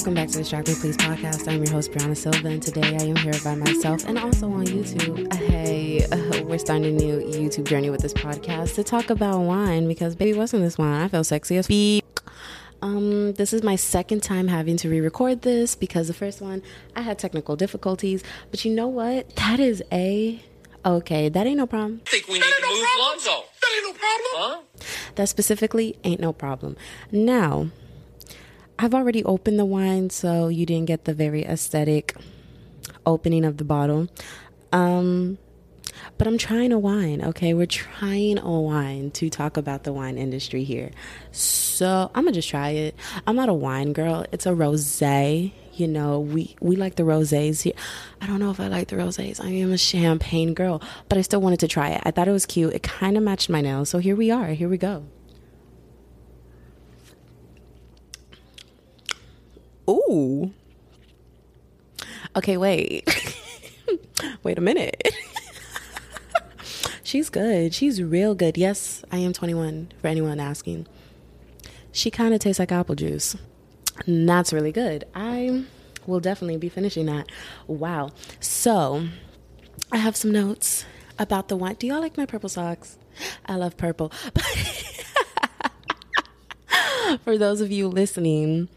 Welcome back to the Distract Please podcast. I'm your host, Brianna Silva, and today I am here by myself and also on YouTube. Hey, uh, we're starting a new YouTube journey with this podcast to talk about wine because, baby, wasn't this wine? I feel sexy as f- um, this is my second time having to re-record this because the first one I had technical difficulties. But you know what? That is a okay. That ain't no problem. think we need to move Lonzo. That ain't no problem. Huh? That specifically ain't no problem. Now, I've already opened the wine, so you didn't get the very aesthetic opening of the bottle. Um, but I'm trying a wine, okay? We're trying a wine to talk about the wine industry here. So I'm gonna just try it. I'm not a wine girl, it's a rose. You know, we, we like the roses here. I don't know if I like the roses. I am a champagne girl, but I still wanted to try it. I thought it was cute. It kind of matched my nails. So here we are. Here we go. Ooh. Okay, wait. wait a minute. She's good. She's real good. Yes, I am 21 for anyone asking. She kind of tastes like apple juice. And that's really good. I will definitely be finishing that. Wow. So, I have some notes about the wine. Do y'all like my purple socks? I love purple. For those of you listening,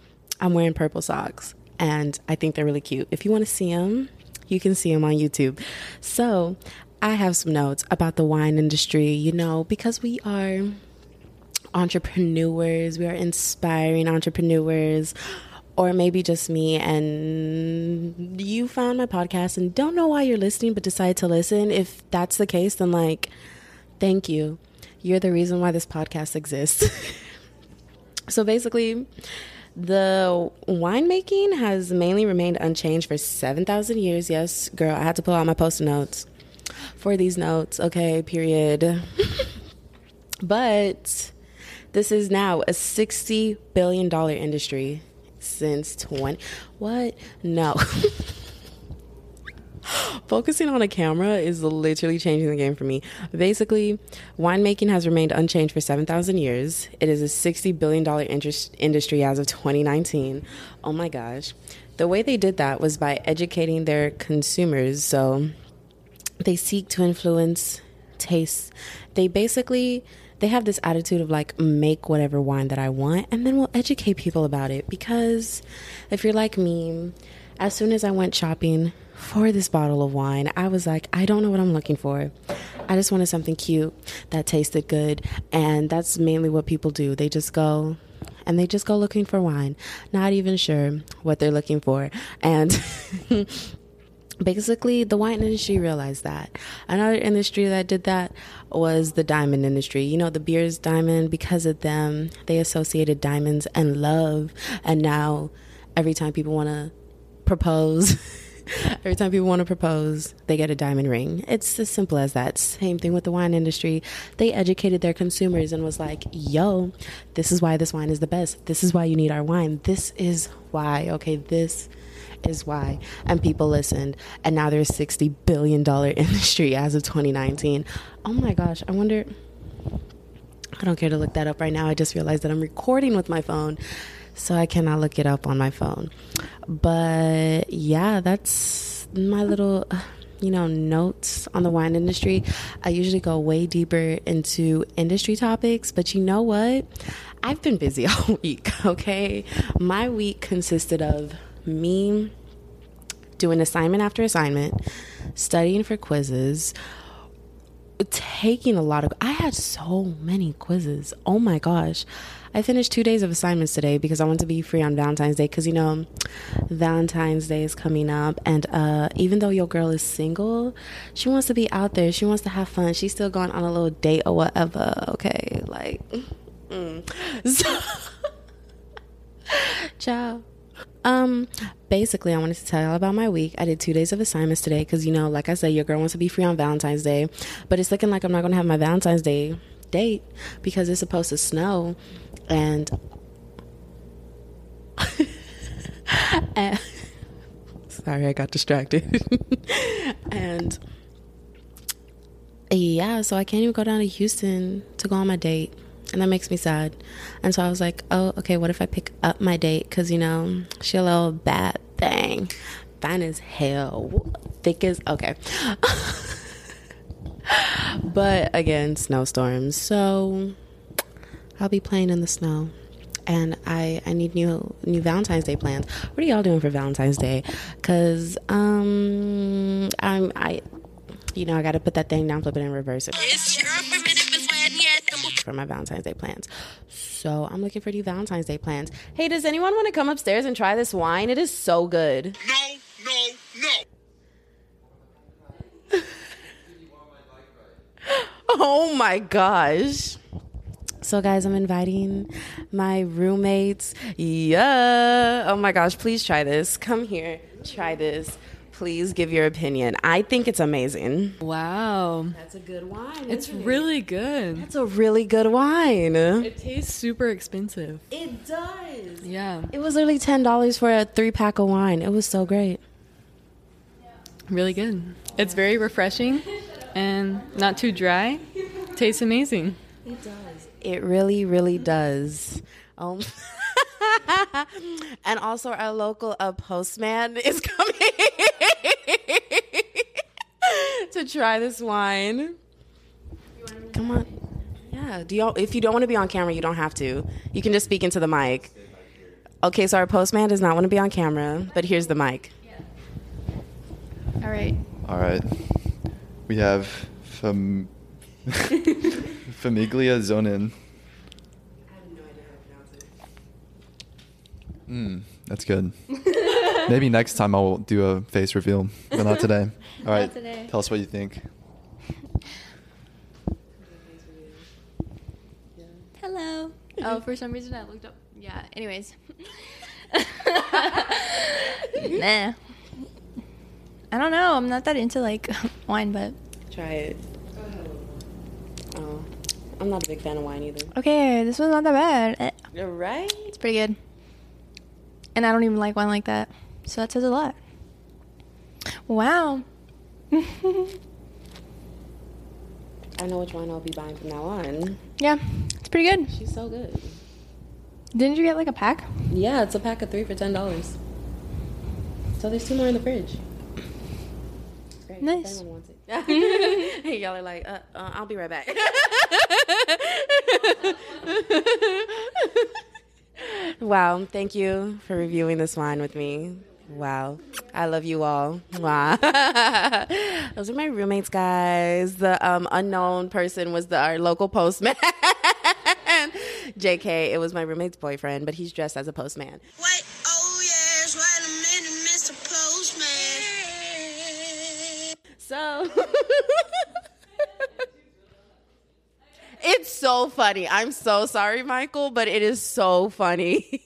I'm wearing purple socks and I think they're really cute. If you want to see them, you can see them on YouTube. So, I have some notes about the wine industry, you know, because we are entrepreneurs, we are inspiring entrepreneurs, or maybe just me and you found my podcast and don't know why you're listening but decide to listen. If that's the case, then like, thank you. You're the reason why this podcast exists. so basically, the winemaking has mainly remained unchanged for 7,000 years. Yes, girl, I had to pull out my post notes for these notes. Okay, period. but this is now a $60 billion industry since 20. What? No. Focusing on a camera is literally changing the game for me. Basically, winemaking has remained unchanged for 7,000 years. It is a $60 billion industry as of 2019. Oh my gosh. The way they did that was by educating their consumers. So they seek to influence tastes. They basically they have this attitude of like make whatever wine that I want and then we'll educate people about it because if you're like me, as soon as I went shopping for this bottle of wine, I was like, I don't know what I'm looking for. I just wanted something cute that tasted good. And that's mainly what people do. They just go and they just go looking for wine, not even sure what they're looking for. And basically the wine industry realized that another industry that did that was the diamond industry you know De Beers diamond because of them they associated diamonds and love and now every time people want to propose every time people want to propose they get a diamond ring it's as simple as that same thing with the wine industry they educated their consumers and was like yo this is why this wine is the best this is why you need our wine this is why okay this is why. And people listened. And now there's a $60 billion industry as of 2019. Oh my gosh. I wonder. I don't care to look that up right now. I just realized that I'm recording with my phone. So I cannot look it up on my phone. But yeah, that's my little you know, notes on the wine industry. I usually go way deeper into industry topics, but you know what? I've been busy all week, okay? My week consisted of me doing assignment after assignment, studying for quizzes, taking a lot of I had so many quizzes. Oh my gosh. I finished 2 days of assignments today because I want to be free on Valentine's Day cuz you know Valentine's Day is coming up and uh even though your girl is single, she wants to be out there. She wants to have fun. She's still going on a little date or whatever, okay? Like mm. so Ciao. Um, basically, I wanted to tell y'all about my week. I did two days of assignments today because, you know, like I said, your girl wants to be free on Valentine's Day, but it's looking like I'm not going to have my Valentine's Day date because it's supposed to snow. And, and sorry, I got distracted. and yeah, so I can't even go down to Houston to go on my date. and that makes me sad. And so I was like, oh, okay, what if I pick up my date? Because, you know, she a little bad thing. Fine as hell. Thick as, okay. but again, snowstorms. So I'll be playing in the snow. And I, I need new new Valentine's Day plans. What are y'all doing for Valentine's Day? Cause um I'm I you know I gotta put that thing down, flip it in reverse for my Valentine's Day plans. So I'm looking for new Valentine's Day plans. Hey, does anyone want to come upstairs and try this wine? It is so good. No, no, no. Oh my gosh. So, guys, I'm inviting my roommates. Yeah. Oh my gosh, please try this. Come here, try this. Please give your opinion. I think it's amazing. Wow. That's a good wine. It's really good. It's a really good wine. It tastes super expensive. It does. Yeah. It was literally $10 for a three pack of wine. It was so great. Really good. It's very refreshing and not too dry. Tastes amazing. It does. It really, really does. Um, and also, our local uh, postman is coming to try this wine. Come on. Yeah. Do y'all? If you don't want to be on camera, you don't have to. You can just speak into the mic. Okay, so our postman does not want to be on camera, but here's the mic. All right. All right. We have Fam- Famiglia Zonin. I have no idea how to pronounce it. Mm, that's good. Maybe next time I'll do a face reveal, but not today. All right. today. Tell us what you think. Hello. Oh, for some reason I looked up. Yeah. Anyways. nah. I don't know. I'm not that into like wine, but Try it. I'm not a big fan of wine either. okay, this one's not that bad. Eh, You're right. It's pretty good. And I don't even like wine like that, so that says a lot. Wow. I know which wine I'll be buying from now on. yeah, it's pretty good. She's so good. Didn't you get like a pack? Yeah, it's a pack of three for ten dollars. So there's two more in the fridge. Great. Nice. y'all are like, uh, uh, I'll be right back. wow, thank you for reviewing this wine with me. Wow, I love you all. Wow, those are my roommates, guys. The um, unknown person was the, our local postman. JK, it was my roommate's boyfriend, but he's dressed as a postman. Wait, So it's so funny. I'm so sorry, Michael, but it is so funny.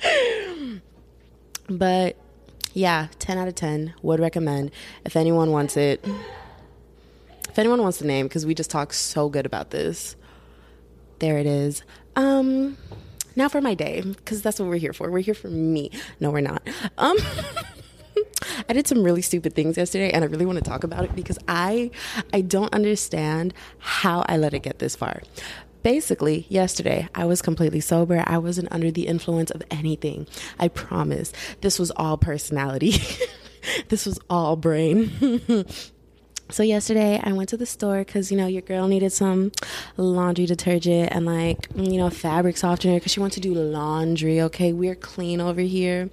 but yeah, 10 out of 10 would recommend if anyone wants it. If anyone wants the name, because we just talk so good about this. There it is. Um, now for my day, because that's what we're here for. We're here for me. No, we're not. Um, I did some really stupid things yesterday, and I really want to talk about it because I, I don't understand how I let it get this far. Basically, yesterday I was completely sober. I wasn't under the influence of anything. I promise. This was all personality. this was all brain. So yesterday I went to the store because you know your girl needed some laundry detergent and like you know fabric softener because she wants to do laundry. Okay, we're clean over here.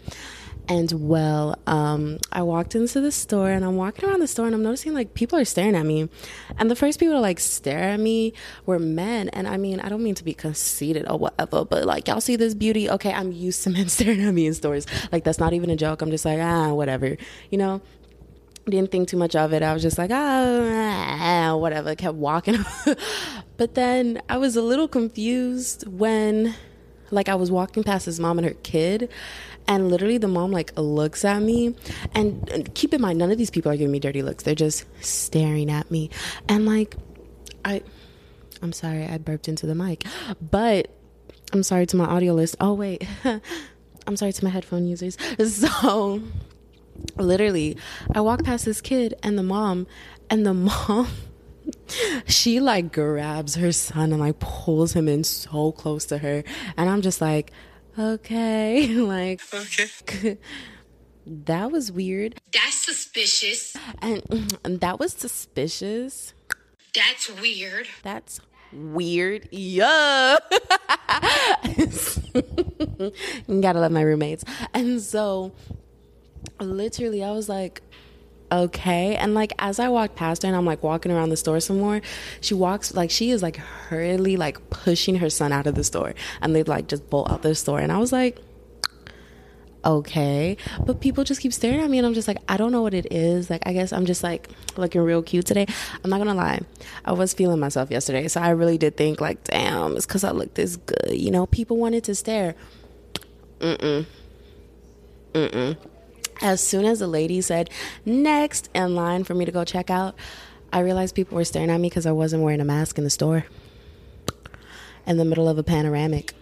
And well, um, I walked into the store and I'm walking around the store and I'm noticing like people are staring at me. And the first people to like stare at me were men. And I mean, I don't mean to be conceited or whatever, but like y'all see this beauty. Okay, I'm used to men staring at me in stores. Like that's not even a joke. I'm just like, ah, whatever. You know? didn't think too much of it. I was just like, ah, whatever. Kept walking. but then I was a little confused when, like, I was walking past his mom and her kid, and literally the mom like looks at me, and, and keep in mind, none of these people are giving me dirty looks. They're just staring at me, and like, I, I'm sorry, I burped into the mic, but I'm sorry to my audio list. Oh wait, I'm sorry to my headphone users. So literally i walk past this kid and the mom and the mom she like grabs her son and like pulls him in so close to her. And I'm just like, okay, like, Okay. that was weird. That's suspicious. And, and that was suspicious. That's weird. That's weird. Yeah. you gotta love my roommates. And so, literally, I was like, okay. And like, as I walked past her and I'm like walking around the store some more, she walks, like, she is like hurriedly like pushing her son out of the store. And they like just bolt out the store. And I was like, okay. But people just keep staring at me and i'm just like i don't know what it is. Like i guess i'm just like looking real cute today. I'm not gonna lie. I was feeling myself yesterday. So i really did think like damn it's because i look this good. You know people wanted to stare. Mm-mm. Mm-mm as soon as the lady said next in line for me to go check out i realized people were staring at me because i wasn't wearing a mask in the store in the middle of a panoramic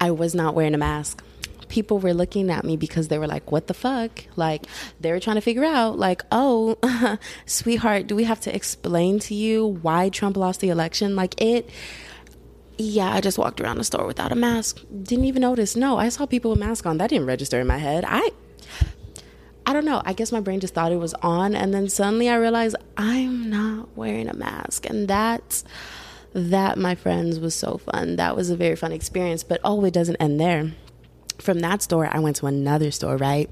i was not wearing a mask people were looking at me because they were like, what the fuck? Like, they were trying to figure out, like, oh, sweetheart, do we have to explain to you why Trump lost the election? Like, it, yeah, I just walked around the store without a mask. Didn't even notice. No, I saw people with masks on. That didn't register in my head. I, I don't know. I guess my brain just thought it was on. And then suddenly I realized I'm not wearing a mask. And that, that, my friends, was so fun. That was a very fun experience. But oh, it doesn't end there from that store, I went to another store, right?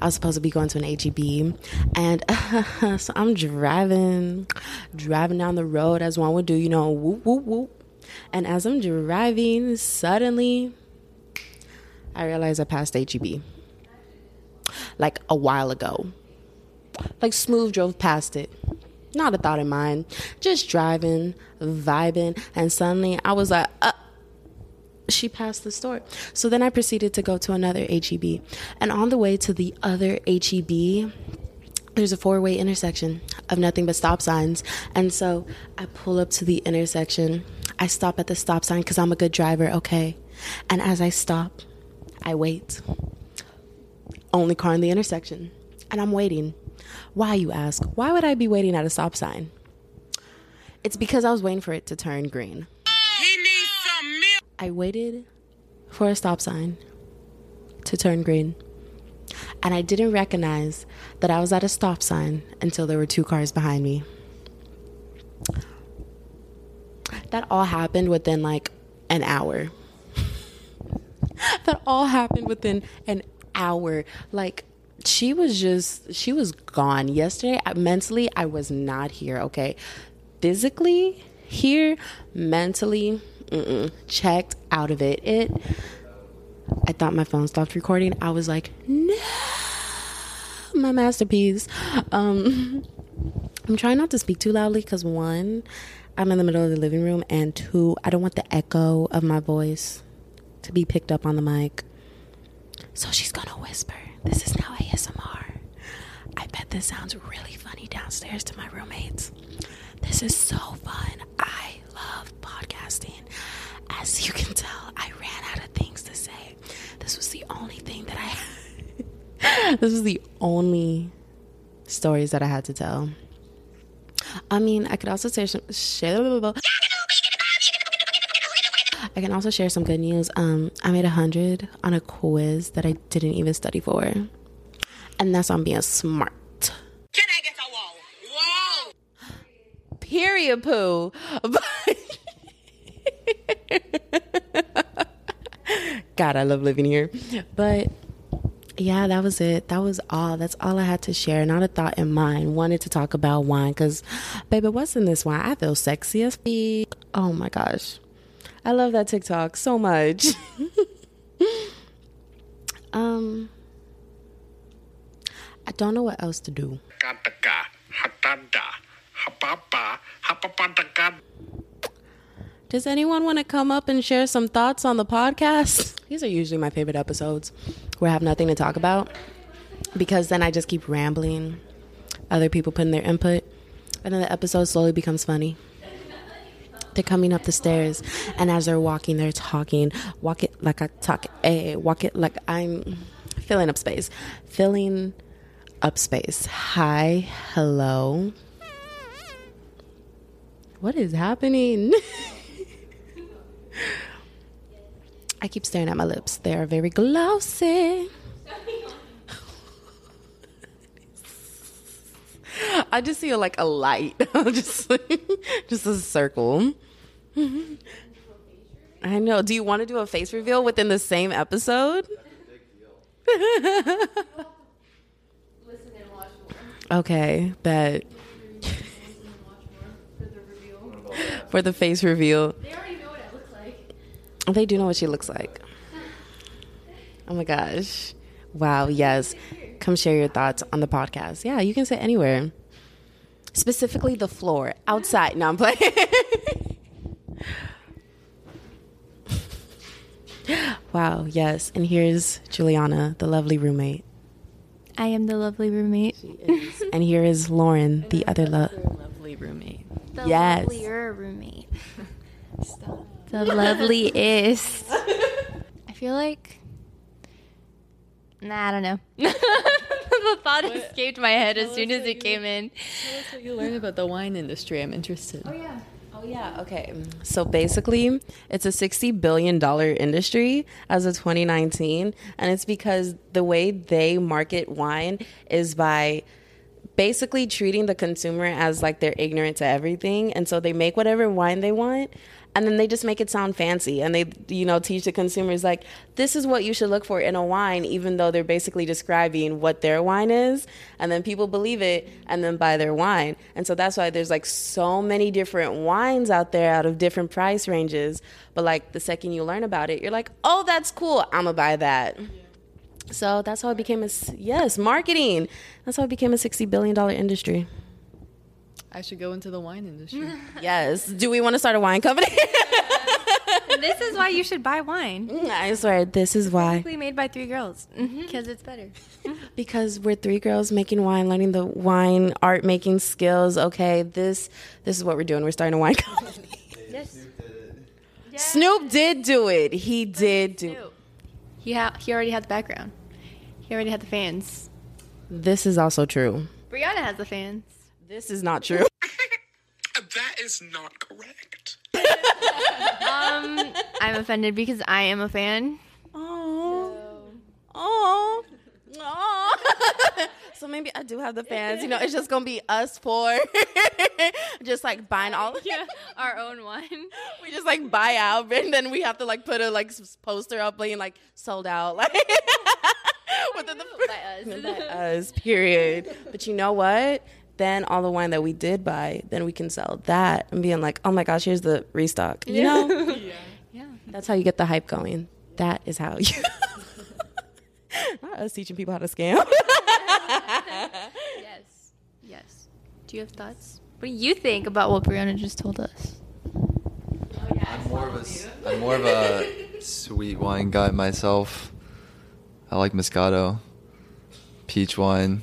I was supposed to be going to an HEB. And so I'm driving, driving down the road as one would do, you know, whoop, whoop, whoop. And as I'm driving, suddenly I realized I passed HEB like a while ago. Like smooth drove past it. Not a thought in mind. Just driving, vibing, and suddenly I was like, uh, she passed the store. So then I proceeded to go to another HEB. And on the way to the other HEB, there's a four way intersection of nothing but stop signs. And so I pull up to the intersection. I stop at the stop sign because I'm a good driver, okay? And as I stop, I wait. Only car in the intersection. And I'm waiting. Why, you ask? Why would I be waiting at a stop sign? It's because I was waiting for it to turn green. He needs some milk. I waited for a stop sign to turn green. And I didn't recognize that I was at a stop sign until there were two cars behind me. That all happened within like an hour. that all happened within an hour. Like, she was just, she was gone. Yesterday, mentally, I was not here, okay? Physically, here, mentally, checked out of it. It, I thought my phone stopped recording. I was like, no, my masterpiece. Um, I'm trying not to speak too loudly because one, I'm in the middle of the living room, and two, I don't want the echo of my voice to be picked up on the mic. So she's gonna whisper. This is now ASMR. I bet this sounds really funny downstairs to my roommates. This is so fun. I love podcasting. As you can tell, I ran out of things to say. This was the only thing that I. this was the only stories that I had to tell. I mean, I could also say some share. I can also share some good news. Um, I made a hundred on a quiz that I didn't even study for, and that's on being smart. Can I get a wall? Whoa. Period, poo. God, I love living here. But yeah, that was it. That was all. That's all I had to share. Not a thought in mind. Wanted to talk about wine because, baby, what's in this wine? I feel sexy as f- Oh my gosh. I love that TikTok so much. um, I don't know what else to do. Kataka, hatada, hapapa, hapapatakat. Does anyone want to come up and share some thoughts on the podcast? These are usually my favorite episodes where I have nothing to talk about because then I just keep rambling. Other people putting their input, and then the episode slowly becomes funny. They're coming up the stairs, and as they're walking, they're talking. Walk it like I talk. Eh, walk it like I'm filling up space. Filling up space. Hi, hello. What is happening? I keep staring at my lips. They are very glossy. I just see like a light, just just a circle. I know. Do you want to do a face reveal within the same episode? okay, bet. For the face reveal. They already know what I look like. They do know what she looks like. Oh my gosh. Wow, yes. Come share your thoughts on the podcast. Yeah, you can sit anywhere. Specifically the floor. Outside. No, I'm playing. wow, yes. And here's Juliana, the lovely roommate. I am the lovely roommate. And here is Lauren, the other love. Lovely roommate. The Yes. lovelier roommate. the loveliest. I feel like. Nah, I don't know. the thought escaped my head as soon as it came in. Tell us what you learned about the wine industry. I'm interested. Oh yeah. Oh yeah, okay. So basically, it's a 60 billion dollar industry as of 2019, and it's because the way they market wine is by basically treating the consumer as like they're ignorant to everything, and so they make whatever wine they want. And then they just make it sound fancy, and they, you know, teach the consumers like this is what you should look for in a wine, even though they're basically describing what their wine is, and then people believe it and then buy their wine. And so that's why there's like so many different wines out there out of different price ranges. But like the second you learn about it, you're like, oh, that's cool. I'm gonna buy that. So that's how it became a yes marketing. That's how it became a sixty billion dollar industry. I should go into the wine industry. Yes. Do we want to start a wine company? This is why you should buy wine. Mm, I swear, this is why. Specifically made by three girls. Mm-hmm. Because it's better. Because we're three girls making wine, learning the wine art making skills. Okay, this this is what we're doing. We're starting a wine company. Yes. Snoop did do it. He did do. He, ha- he already had the background. He already had the fans. This is also true. Brianna has the fans. This is not true. That is not correct. Um, I'm offended because I am a fan. Oh. Oh. Oh. so maybe I do have the fans. You know, it's just gonna be us four, just like buying all. Yeah, our own one. We just like buy out, and then we have to like put a like poster up, being like sold out, like within the By us. by us. Period. But you know what? Then all the wine that we did buy, then we can sell that and being like, oh my gosh, here's the restock. You know, Yeah. yeah. that's how you get the hype going. That is how you. Not us teaching people how to scam. Yes. Yes. Do you have thoughts? What do you think about what Brianna just told us? I'm more of a s- I'm more of a sweet wine guy myself. I like Moscato, peach wine,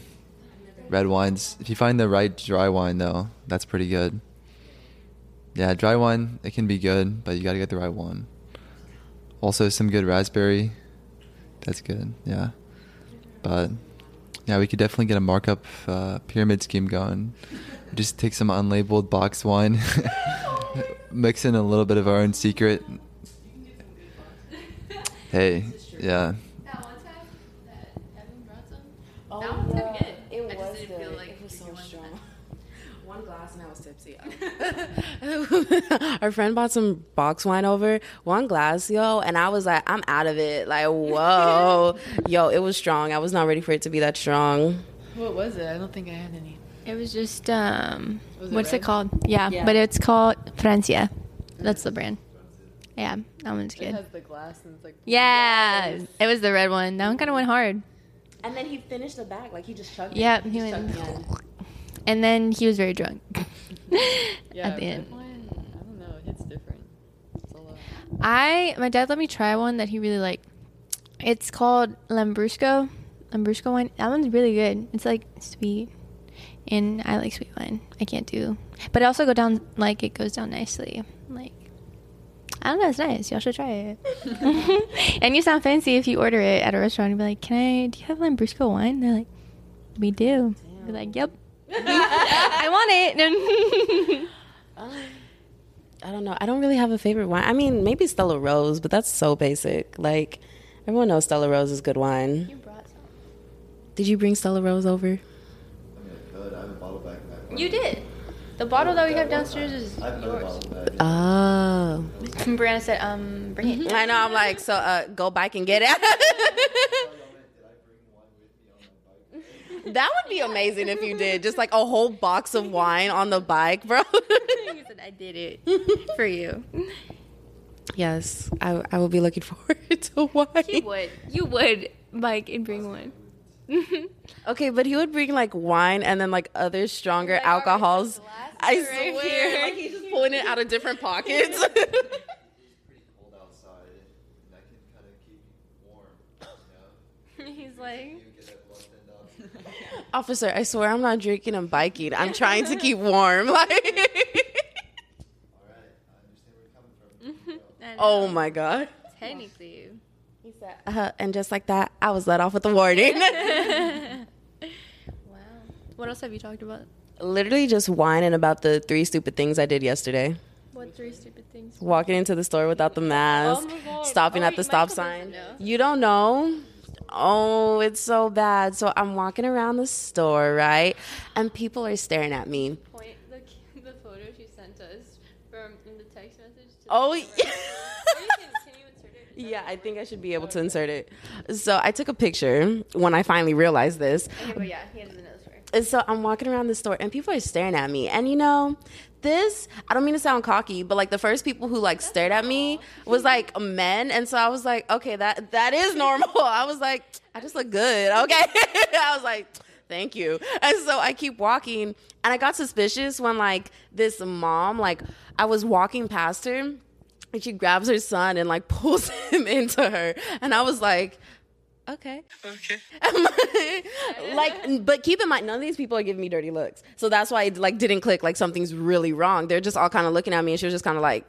red wines. If you find the right dry wine though, that's pretty good. Yeah, dry wine it can be good, but you got to get the right one. Also, some good raspberry. That's good. Yeah, but yeah, we could definitely get a markup uh, pyramid scheme going. Just take some unlabeled box wine, mix in a little bit of our own secret. Hey, yeah. Oh, yeah. good. It I just was didn't good. feel like it was so drinking one strong. One glass and I was tipsy. Our friend bought some box wine over, one glass, yo, and I was like, I'm out of it. Like, whoa, yo, it was strong. I was not ready for it to be that strong. what was it? I don't think I had any. It was just um, Was it what's red? it called? Yeah, Yeah. but it's called Franzia. That's the brand. Yeah, that one's It good. has the glass and it's like. Yeah, it was the red one. That one kind of went hard. And then he finished the bag, like he just chugged Yeah, he went. And then he was very drunk. Yeah, at the end. wine, I don't know. It hits different. It's a lot. I my dad let me try one that he really liked. It's called Lambrusco. Lambrusco wine. That one's really good. It's like sweet, and I like sweet wine. I can't do, but it also go down like it goes down nicely. Like I don't know, it's nice. Y'all should try it. and you sound fancy if you order it at a restaurant. and be like, "Can I? Do you have Lambrusco wine?" They're like, "We do." You're like, "Yep." I want it. I don't know. I don't really have a favorite wine. I mean, maybe Stella Rose, but that's so basic. Like everyone knows Stella Rose is good wine. You brought some. Did you bring Stella Rose over? I mean, I could. I have a bottle back. back You did. The bottle that we have downstairs is I yours. bottle back. Oh. Brianna said, um, bring it. I know. I'm like, so uh, go bike and get it. that would be amazing if you did. Just like a whole box of wine on the bike, bro. he said, I did it for you. yes, I, I will be looking forward to wine. You would. You would, Mike, and bring one. Okay, but he would bring like wine and then like other stronger Like, alcohols. I right swear, here. like he's just pulling it out of different pockets. It's pretty Officer, I swear I'm not drinking and biking. I'm trying to keep warm. Like, All right, I understand where you're coming from. Oh my god. Technically. He said, uh, and just like that, I was let off with a warning. Wow. What else have you talked about? Literally just whining about the three stupid things I did yesterday. What three stupid things? Walking into the store without the mask, Oh stopping Oh, at the stop sign. You don't know? Oh, it's so bad. So I'm walking around the store, right? And people are staring at me. Point the, the photo she sent us from the text message. To Oh, yeah. camera. Or you can, can you insert it? Yeah, I think I should be able to insert it. So I took a picture when I finally realized this. Okay, but yeah, he has another story. And so I'm walking around the store and people are staring at me. And you know, this, I don't mean to sound cocky, but like the first people who like stared at me was like men. And so I was like, okay, that that is normal. I was like, I just look good. Okay. I was like, thank you. And so I keep walking and I got suspicious when like this mom, like I was walking past her and she grabs her son and like pulls him into her. And I was like, okay. Okay. like, but keep in mind, none of these people are giving me dirty looks. So that's why it like didn't click. Like something's really wrong. They're just all kind of looking at me, and she was just kind of like.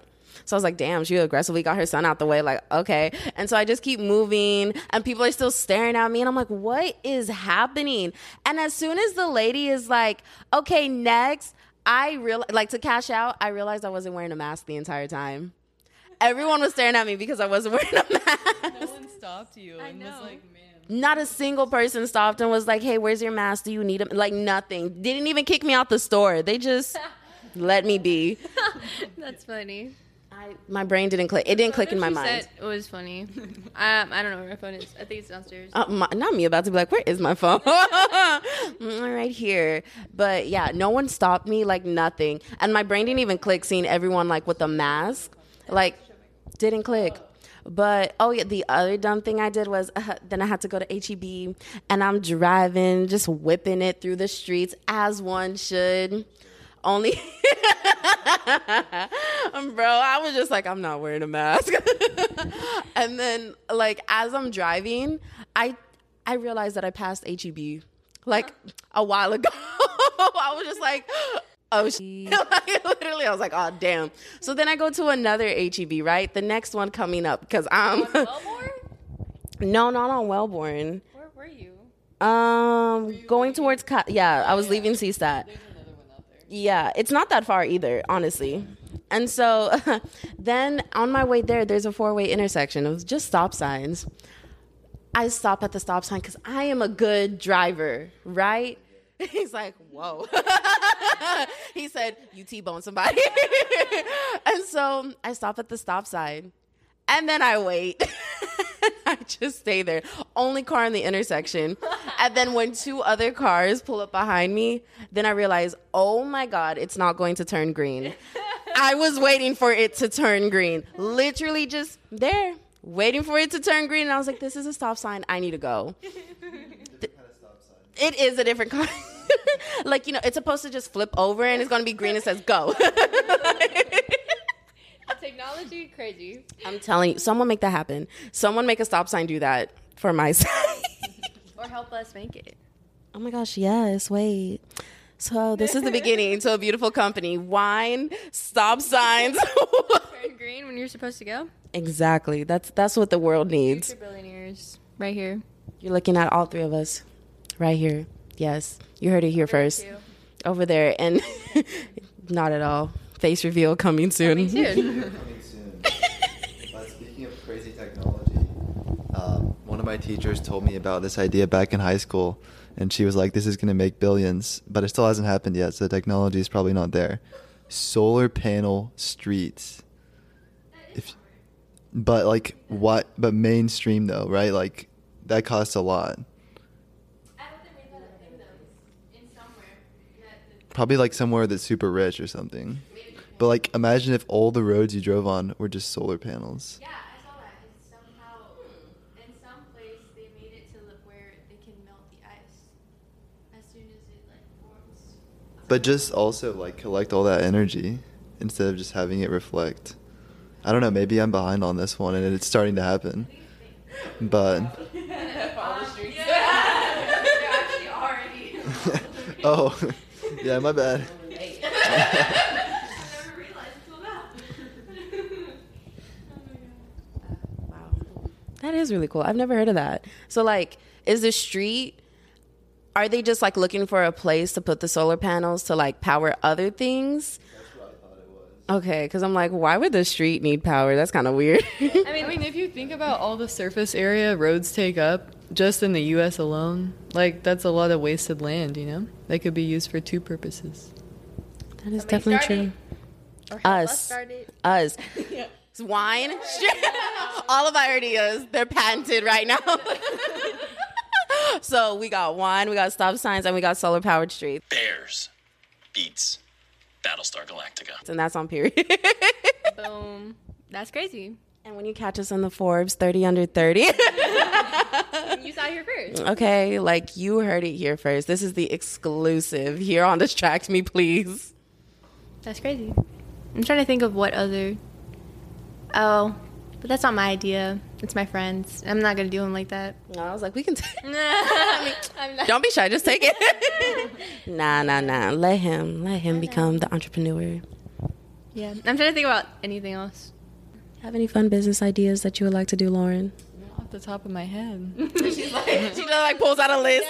So I was like, damn, she aggressively got her son out the way. Like, okay. And so I just keep moving, and people are still staring at me, and I'm like, what is happening? And as soon as the lady is like, okay, next, I real like to cash out. I realized I wasn't wearing a mask the entire time. Everyone was staring at me because I wasn't wearing a mask. No one stopped you and was know. like, man. Not a single person stopped and was like, "Hey, where's your mask? Do you need it?" Like nothing. Didn't even kick me out the store. They just let me be. That's funny. I, my brain didn't click. It didn't click in my mind. said It was funny. um, I don't know where my phone is. I think it's downstairs. Uh, my, not me about to be like, where is my phone? Mm, right here. But yeah, no one stopped me, like nothing. And my brain didn't even click seeing everyone like with a mask. Like, didn't click. But oh yeah, the other dumb thing I did was uh, then I had to go to HEB and I'm driving, just whipping it through the streets as one should. Only, bro, I was just like, I'm not wearing a mask. and then, like, as I'm driving, I I realized that I passed HEB like a while ago. I was just like, oh, like, literally, I was like, oh, damn. So then I go to another HEB, right? The next one coming up because I'm no, not on Wellborn. Where were you? Um, going towards Co- yeah, I was leaving CSTAT. Yeah, it's not that far either, honestly. And so then on my way there, there's a four way intersection. It was just stop signs. I stop at the stop sign because I am a good driver, right? He's like, whoa. he said, you T bone somebody. and so I stop at the stop sign and then I wait. I just stay there. Only car in the intersection. and then when two other cars pull up behind me, then I realize, oh my God, it's not going to turn green. I was waiting for it to turn green. Literally just there, waiting for it to turn green. And I was like, this is a stop sign. I need to go. It is a different car. like, you know, it's supposed to just flip over and it's going to be green. It says go. Technology, crazy. I'm telling you, someone make that happen. Someone make a stop sign do that for my side. Or help us make it. oh my gosh, yes, wait. So this is the beginning to a beautiful company. Wine, stop signs. Turn green when you're supposed to go. exactly. That's that's what the world needs. Future billionaires, right here. You're looking at all three of us right here. Yes. You heard it here first. Over there and not at all. Face reveal coming soon. Coming soon. speaking of crazy technology, um, one of my teachers told me about this idea back in high school, and she was like, "This is going to make billions, but it still hasn't happened yet, so the technology is probably not there." Solar panel streets. If, but like what? But mainstream though, right? Like that costs a lot. Probably like somewhere that's super rich or something. But like, imagine if all the roads you drove on were just solar panels. Yeah, I saw that. It's somehow in some place they made it to the, where they can melt the ice as soon as it like forms. But just also like collect all that energy instead of just having it reflect. I don't know. Maybe I'm behind on this one, and it's starting to happen. But uh, oh, yeah, my bad. Wow. That is really cool. I've never heard of that. So like is the street are they just like looking for a place to put the solar panels to like power other things? Okay, cuz I'm like why would the street need power? That's kind of weird. I mean, I mean, if you think about all the surface area roads take up just in the U.S. alone, like that's a lot of wasted land. You know, they could be used for two purposes. that is definitely true. Us. Us. It's Wine. All of our ideas, they're patented right now. so we got wine, we got stop signs, and we got solar powered streets. Bears beets Battlestar Galactica. And that's on period. Boom. That's crazy. And when you catch us on the Forbes 30 under 30. You saw it here first. okay, like you heard it here first. This is the exclusive here on Distract Me, please. That's crazy. I'm trying to think of what other. Oh, but that's not my idea. It's my friend's. I'm not gonna do him like that. No, I was like, we can. T- I'm not. Don't be shy, just take it. nah, nah, nah. Let him, let him become the entrepreneur. Yeah, I'm trying to think about anything else. Have any fun business ideas that you would like to do, Lauren? Off the top of my head, she just like pulls out a list.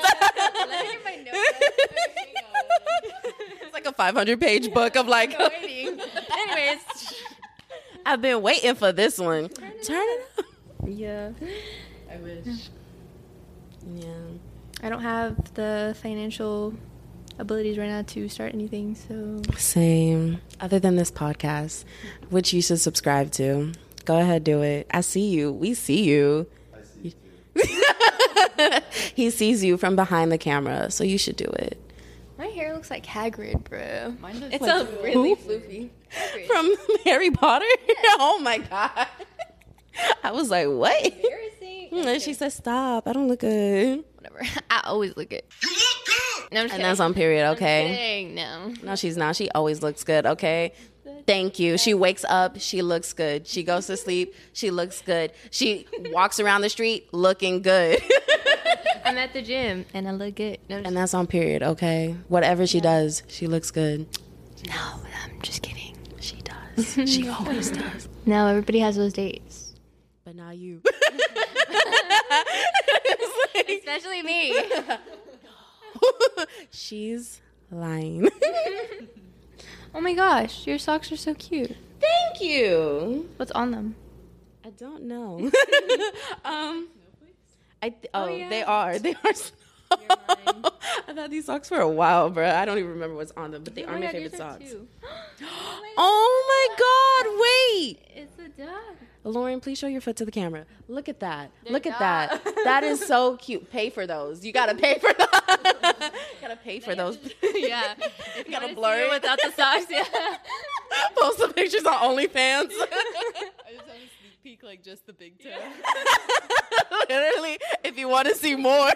it's like a 500 page book of like. Anyways, I've been waiting for this one. Turn it up. yeah, I wish. Yeah. I don't have the financial abilities right now to start anything. So Same. Other than this podcast, which you should subscribe to. Go ahead, do it. I see you. We see you. I see too. he sees you from behind the camera, so you should do it. my hair looks like Hagrid, bro. Mine looks It's like a really floofy. From Harry Potter? oh my god. I was like, what? embarrassing. Mm, and she said, stop. I don't look good. Whatever. I always look good. You look good! No, I'm just And that's on period, okay? No. No, she's not. She always looks good, okay? Thank you. She wakes up, she looks good. She goes to sleep, she looks good. She walks around the street looking good. I'm at the gym and I look good. No, and that's on period, okay? Whatever she does, she looks good. no, I'm just kidding. She does. She always does. No, everybody has those dates. But not you. Especially me. She's lying. oh my gosh, your socks are so cute. Thank you. What's on them? I don't know. um, I th- oh, yeah. they are. They are. I've had these socks for a while, bro. I don't even remember what's on them, but they are my, favorite socks. Oh my god! Wait, It's a dog. Lauren, please show your foot to the camera. Look at that. Look at that. That is so cute. Pay for those. You gotta pay for those. gotta pay for those. yeah. you gotta blur it without the socks. Yeah. Post the pictures on OnlyFans. I just have a sneak peek, like just the big toe. Literally, if you want to see more,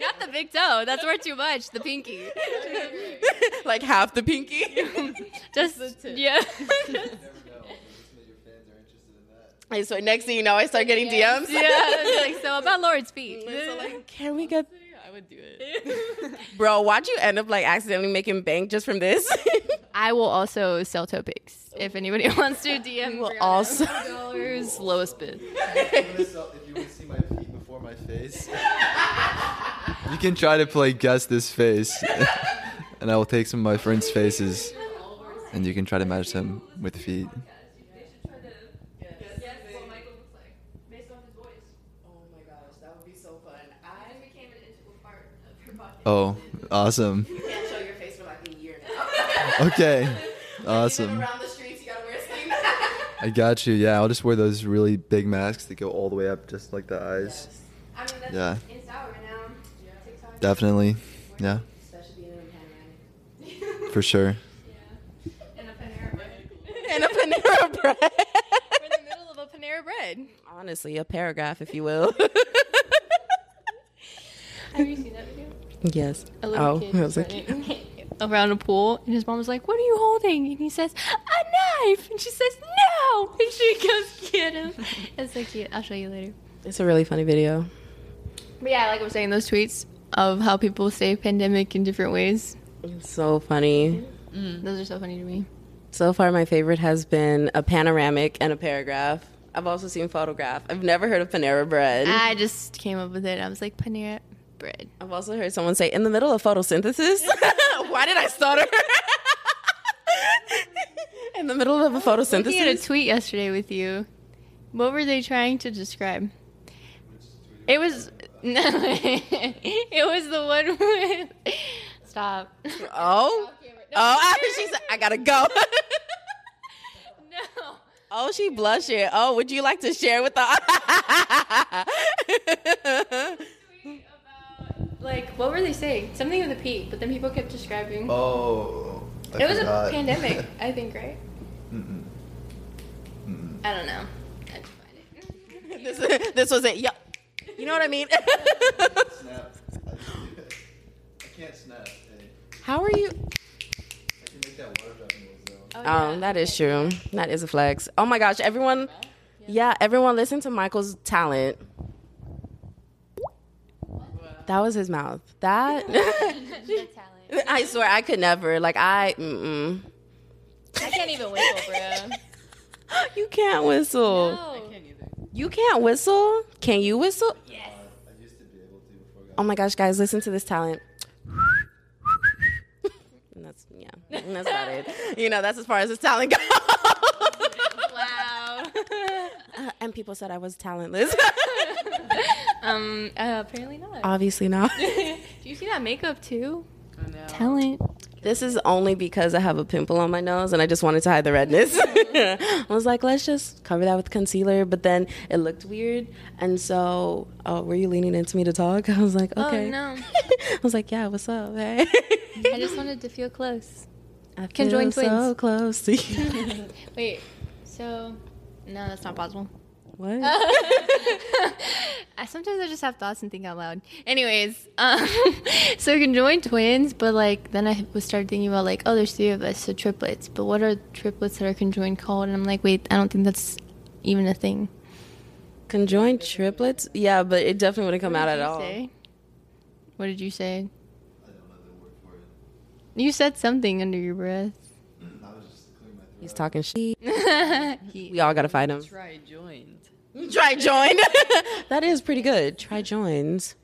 Not the big toe. That's worth too much. The pinky. like half the pinky. Just the tip. yeah. Hey, so next thing you know, I start getting DMs. yeah. Like so about Lord's feet. So like, can we get, I would do it. bro? Why'd you end up like accidentally making bank just from this? I will also sell toe pics if anybody wants to DM. will also. Dollars lowest bid. if you want to see my feet before my face, you can try to play guess this face, and I will take some of my friends' faces and you can try to match them with feet. Oh, awesome. You can't show your face for like a year now. Okay, awesome. Streets, you gotta wear sleeves. I got you. Yeah, I'll just wear those really big masks that go all the way up, just like the eyes. I mean, Yeah style right now. TikTok. Definitely. Yeah, Especially being in panoramic. for sure. And a Panera bread. And a Panera bread. We're in the middle of a Panera bread. Honestly, a paragraph, if you will. Have you seen that video? yes. A little oh, kid I was was like, around a pool, and his mom was like, "What are you holding?" And he says, "A knife." And she says, "No!" And she goes get him. It's so cute. I'll show you later. it's a really funny video. But yeah, like I was saying, those tweets of how people say pandemic in different ways. So funny. Mm, those are so funny to me. So far, my favorite has been a panoramic and a paragraph. I've also seen photograph. I've never heard of Panera bread. I just came up with it. I was like, Panera bread. I've also heard someone say, in the middle of photosynthesis. Why did I stutter? in the middle of a photosynthesis. I at a tweet yesterday with you. What were they trying to describe? It was no, it was the one with stop. Oh, oh! after She said, "I gotta go." No. oh, she blushing. Oh, would you like to share with the? Like what were they saying? Something with a P, but then people kept describing. Oh. it was a pandemic, I think, right? I don't know. I just find it. this, this was it. Yup. You know what I mean? Snap. I can't snap. How are you? I can make that water drop noise though. Oh, um, that is true. That is a flex. Oh my gosh, everyone. Yeah, everyone listen to Michael's talent. That was his mouth. That I swear I could never. Like I mm-mm. I can't even whistle, bro. You can't whistle. No. You can't whistle? Can you whistle? Yes. I used to be able to before I got Oh my gosh, guys, listen to this talent. And that's yeah. and That's about it. You know, that's as far as his talent goes. Wow. Uh, and people said I was talentless. um. Uh, apparently not. Obviously not. Do you see that makeup too? I know. Talent. This is only because I have a pimple on my nose and I just wanted to hide the redness. I was like, let's just cover that with concealer, but then it looked weird. And so, oh, were you leaning into me to talk? I was like, Oh, okay. no. I was like, yeah, what's up? Hey. I just wanted to feel close. I Conjoined feel So twins. close to you. Wait. So, no, that's not possible. what? I sometimes I just have thoughts and think out loud. Anyways, um, so conjoined twins, but like then I was started thinking about like, oh, there's three of us, so triplets. But what are triplets that are conjoined called? And I'm like, wait, I don't think that's even a thing. Conjoined triplets? Yeah, but it definitely wouldn't come out at all. say? What did you say? I don't know the word for it. You said something under your breath. I was just clearing my throat. He's talking shit. We all gotta fight him. Try joined. Try joined. that is pretty good. Try joins.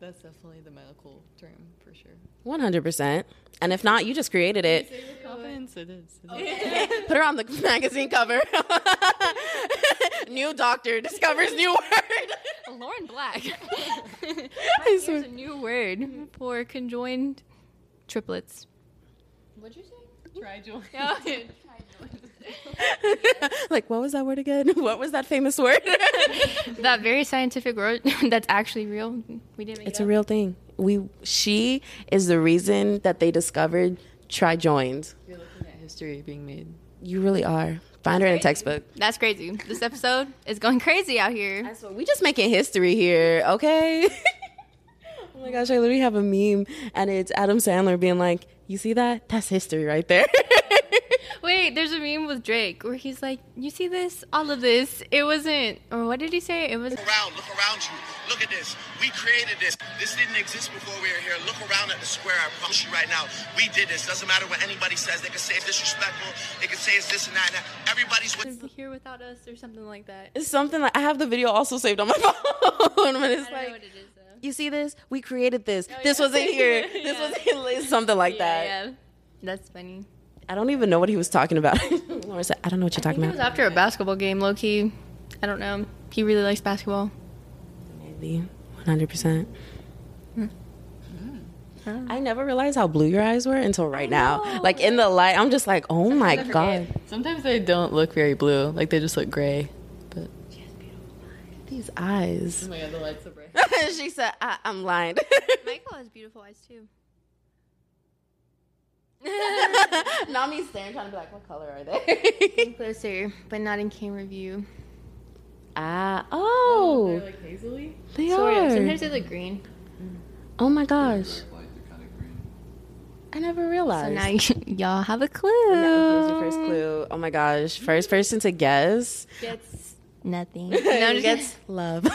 That's definitely the medical term for sure. 100%. And if not, you just created it. Confidence, it is. It is. Put her on the magazine cover. new doctor discovers new word. Lauren Black. I Here's a new word for conjoined triplets. What'd you say? Try joined. Oh, like, what was that word again? What was that famous word? that very scientific word that's actually real. We didn't make it's it a real thing. We she is the reason that they discovered trijoins. You're looking at history being made. You really are. Find her in a textbook. That's crazy. This episode is going crazy out here. We just making history here, okay? oh my gosh, I literally have a meme and it's Adam Sandler being like, "You see that? That's history right there." Wait, there's a meme with Drake where he's like, "You see this? All of this. It wasn't." Or what did he say? It was. Look around, look around you. Look at this. We created this. This didn't exist before we were here. Look around at the square. I promise you right now, we did this. Doesn't matter what anybody says. They can say it's disrespectful. They can say it's this and that. And that. Everybody's with. Here without us, or something like that. it's something like I have the video also saved on my phone, but it's I don't know like, what it is you see this? We created this. Oh, this yeah. wasn't here. This Yeah. was it's something like yeah, that. yeah. That's funny. I don't even know what he was talking about. Laura said, I don't know what you're I think talking it was about. after a basketball game, low key. I don't know. He really likes basketball. Maybe 100%. Hmm. I never realized how blue your eyes were until right now. Like in the light, I'm just like, oh my god, Sometimes they don't look very blue. Like they just look gray. But these eyes. oh my god, the light's are bright. she said, I- I'm lying. Michael has beautiful eyes too. Nami's staring, trying to be like, what color are they? Closer, but not in camera view. ah, oh, like hazily. they Sort of. are. Sometimes they look green. Oh my gosh, Like they're kind of green. I never realized. So now you, y'all have a clue. Yeah, here's your first clue. Oh my gosh, first person to guess Gets nothing. No, just gets love.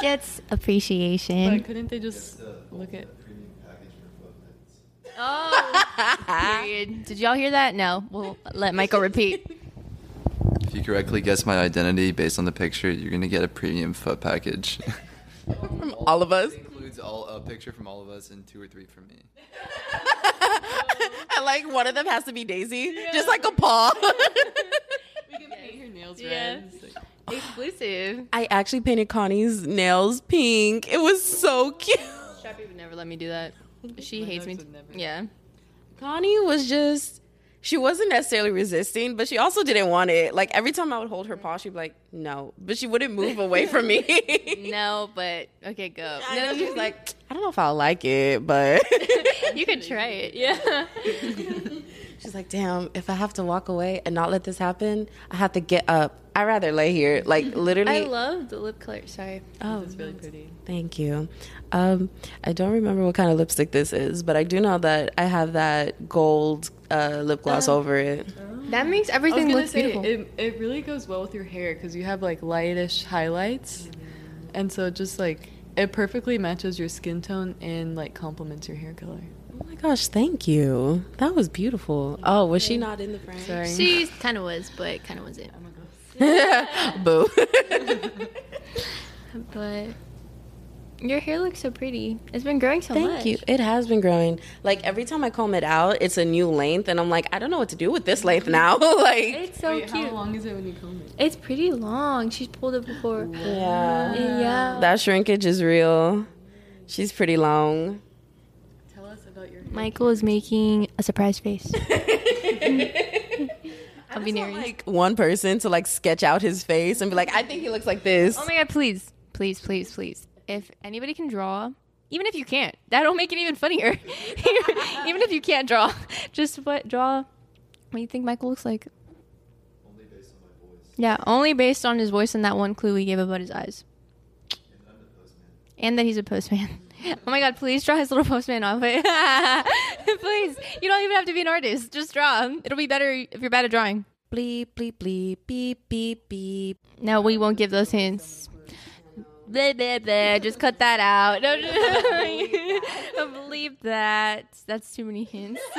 gets appreciation. But couldn't they just look at? Premium package for foot pets. Oh, period. Did y'all hear that? No. We'll let Michael repeat. If you correctly guess my identity based on the picture, you're gonna get a premium foot package. From all of us. It includes all a picture from all of us and two or three from me. I like one of them has to be Daisy, just like a paw. We can paint her nails Yeah. red. It's like- Exclusive. I actually painted Connie's nails pink. It was so cute. Strappy would never let me do that. She hates me. Yeah. Connie was just. She wasn't necessarily resisting, but she also didn't want it. Like every time I would hold her paw, she'd be like, "No," but she wouldn't move away from me. No, but okay, go. I know she's like, "I don't know if I'll like it," but you could try it. Yeah. She's like, damn, if I have to walk away and not let this happen, I have to get up. I'd rather lay here. Like, literally. I love the lip color. Sorry. oh, It's really pretty. thank you. Um, I don't remember what kind of lipstick this is, but I do know that I have that gold uh, lip gloss over it. That makes I was everything gonna look say beautiful. it, it really goes well with your hair because you have like lightish highlights, and so it just like it perfectly matches your skin tone and like complements your hair color. Oh my gosh, thank you. That was beautiful. Oh, was she not in the frame? Sorry. she kind of was, but kind of wasn't. Boo. But your hair looks so pretty. It's been growing so Thank much. you. It has been growing. Like every time I comb it out, it's a new length, and I'm like, I don't know what to do with this length mm-hmm. now. like, It's so Wait, cute. how long is it when you comb it? It's pretty long. She's pulled it before. yeah, Yeah. that shrinkage is real. She's pretty long. Tell us about your hair. Michael is making a surprise face. I'll be near you. like one person to like sketch out his face and be like, I think he looks like this. Oh my god, please. Please, please, please. If anybody can draw, even if you can't, that'll make it even funnier. even if you can't draw, just what draw what you think Michael looks like. Only based on my voice. Yeah, only based on his voice and that one clue we gave about his eyes. And I'm the postman. And that he's a postman. Oh my god, please draw his little postman outfit. please. You don't even have to be an artist. Just draw. It'll be better if you're bad at drawing. bleep bleep bleep beep beep beep. No, we won't give those hints. Blah, blah, blah. Just cut that out. No, don't believe that. That's too many hints.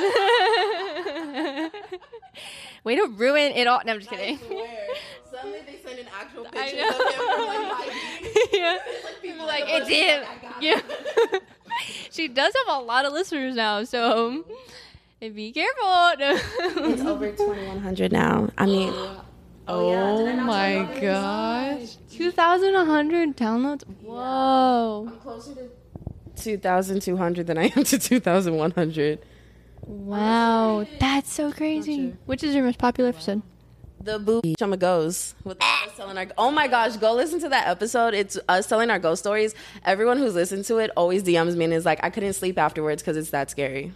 Way to ruin it all. No, I'm just kidding. Suddenly they send an actual I picture of him from like yeah. People like it's him. Yeah. she does have a lot of listeners now, so be careful. It's over 2100 now. I mean, Oh, oh my gosh. 2,100 downloads. Whoa. closer to 2200 than I am to 2100. Wow. That's so crazy. Which is your most popular episode? The boo Chumma goes with us telling our. Oh my gosh, go listen to that episode. It's us telling our ghost stories. Everyone who's listened to it always DMs me and is like, I couldn't sleep afterwards because it's that scary.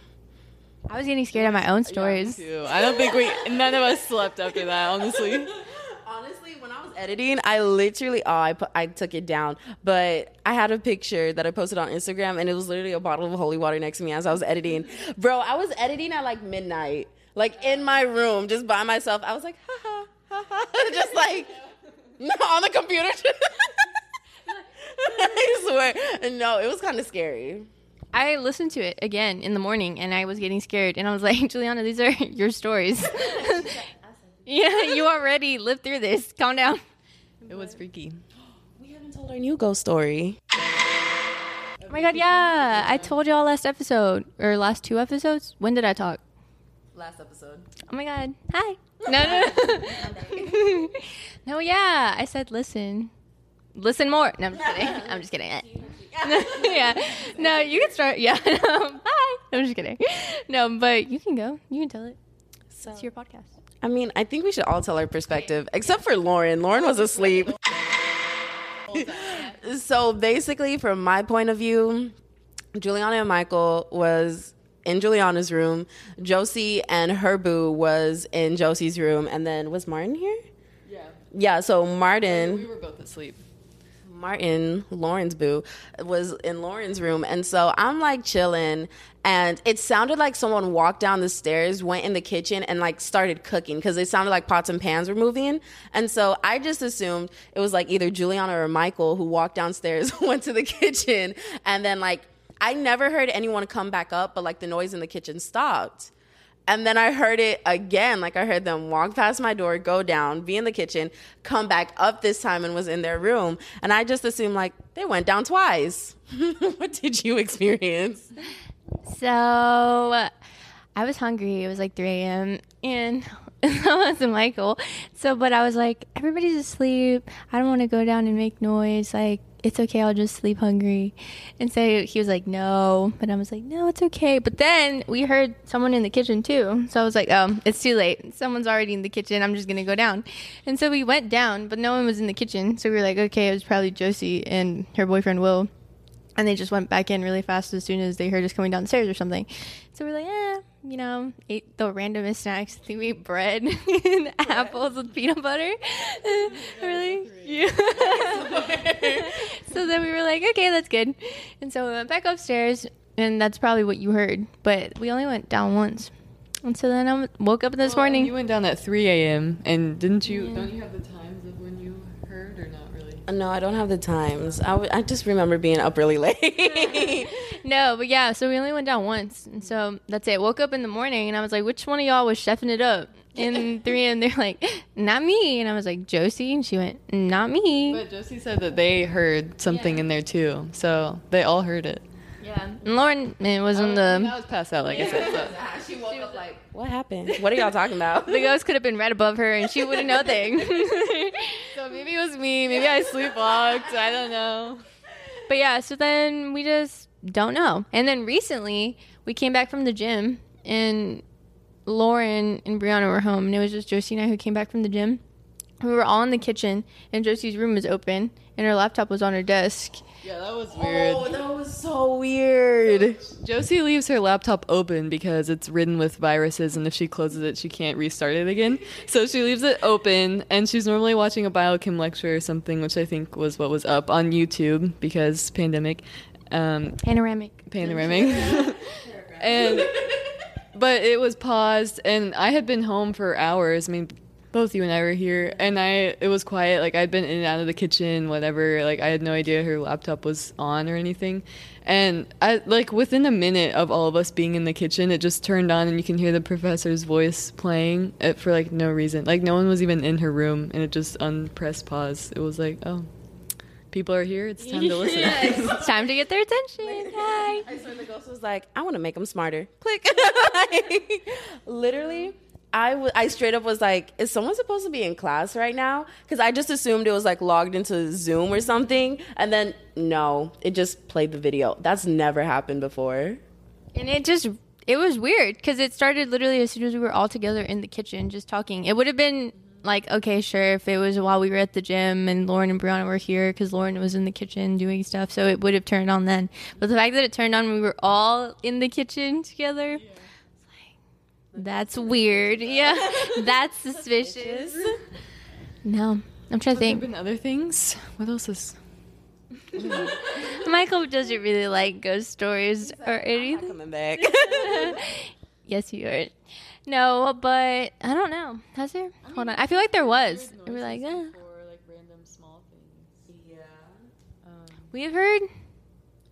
I was getting scared at my own stories. Too. I don't think we none of us slept after that. Honestly. Honestly, when I was editing, I literally oh I put, I took it down, but I had a picture that I posted on Instagram, and it was literally a bottle of holy water next to me as I was editing. Bro, I was editing at like midnight, like in my room, just by myself. I was like, ha ha ha ha, just like on the computer. I swear, no, it was kind of scary. I listened to it again in the morning and I was getting scared and I was like, Juliana, these are your stories. Yeah, you already lived through this. Calm down. It was freaky. We haven't told our new ghost story. Oh my god, yeah. I told y'all last episode or last two episodes. When did I talk? Last episode. Oh my god. Hi. No, no. no, yeah. I said listen. Listen more. No, I'm just kidding. I'm just kidding. yeah. No, you can start. Yeah. Bye. I'm just kidding. No, but you can go. You can tell it. So, It's your podcast. I mean, I think we should all tell our perspective, except for Lauren. Lauren was asleep. so basically, from my point of view, Juliana and Michael was in Juliana's room. Josie and her boo was in Josie's room, and then was Martin here? Yeah. Yeah. So Martin. We were both asleep. Martin, Lauren's boo, was in Lauren's room. And so I'm like chilling. And it sounded like someone walked down the stairs, went in the kitchen, and like started cooking because it sounded like pots and pans were moving. And so I just assumed it was like either Juliana or Michael who walked downstairs, went to the kitchen, and then like I never heard anyone come back up, but like the noise in the kitchen stopped. And then I heard it again. Like I heard them walk past my door, go down, be in the kitchen, come back up this time and was in their room. And I just assumed like they went down twice. what did you experience? So I was hungry. It was like 3 a.m. and so was Michael. So, but I was like, everybody's asleep. I don't want to go down and make noise. Like, it's okay. I'll just sleep hungry. And so he was like, no. But I was like, no, it's okay. But then we heard someone in the kitchen too. So I was like, oh, it's too late. Someone's already in the kitchen. I'm just going to go down. And so we went down, but no one was in the kitchen. So we were like, okay, it was probably Josie and her boyfriend Will and they just went back in really fast as soon as they heard us coming downstairs or something. So we're like, eh, you know, ate the randomest snacks. I think we ate bread and apples with peanut butter. really? Yeah. so then we were like, okay, that's good. And so we went back upstairs, and that's probably what you heard. But we only went down once. And so then I woke up this morning. You went down at 3 a.m. and didn't you? Don't you have the times of when you heard or not really? No, I don't have the times. I, w- I just remember being up really late. No, but yeah, so we only went down once. And so that's it. Woke up in the morning and I was like, which one of y'all was chefing it up? And three and they're like, not me. And I was like, Josie. And she went, not me. But Josie said that they heard something in there too, so they all heard it. yeah. And Lauren it was in I the. was passed out, like I said. So. she woke up like, what happened? What are y'all talking about? The ghost could have been right above her and she wouldn't know thing. so maybe it was me. Maybe I sleepwalked. I don't know. but yeah, so then we just don't know. And then recently we came back from the gym and Lauren and Brianna were home and it was just Josie and I who came back from the gym. We were all in the kitchen and Josie's room was open and her laptop was on her desk. Yeah, that was weird. Oh, that was so weird. Josie leaves her laptop open because it's ridden with viruses, and if she closes it, she can't restart it again. So she leaves it open, and she's normally watching a biochem lecture or something, which I think was what was up on YouTube because pandemic. Um, Panoramic. panoramic. and but it was paused and I had been home for hours. I mean, both you and I were here and I it was quiet. Like I'd been in and out of the kitchen, whatever. Like I had no idea her laptop was on or anything. And I like within a minute of all of us being in the kitchen, it just turned on and you can hear the professor's voice playing it for like no reason. Like no one was even in her room and it just unpressed pause. It was like, oh, people are here. It's time to listen. It's time to get their attention. Hi. I swear the ghost was like, I want to make them smarter. Click. Like, literally, I w- I straight up was like, is someone supposed to be in class right now? Because I just assumed it was like logged into Zoom or something. And then, no, it just played the video. That's never happened before. And it just it was weird because it started literally as soon as we were all together in the kitchen just talking. It would have been like okay, sure, if it was while we were at the gym and Lauren and Brianna were here because Lauren was in the kitchen doing stuff, so it would have turned on then. But the fact that it turned on when we were all in the kitchen together, like, that's weird. Yeah, that's suspicious. No, I'm trying to think. been other things. What else is? Michael doesn't really like ghost stories or anything. Coming back. Yes, you are. No, but I don't know. Has there? Hold on. I feel like there was. We were like, eh. Or like random small things. yeah. we've heard.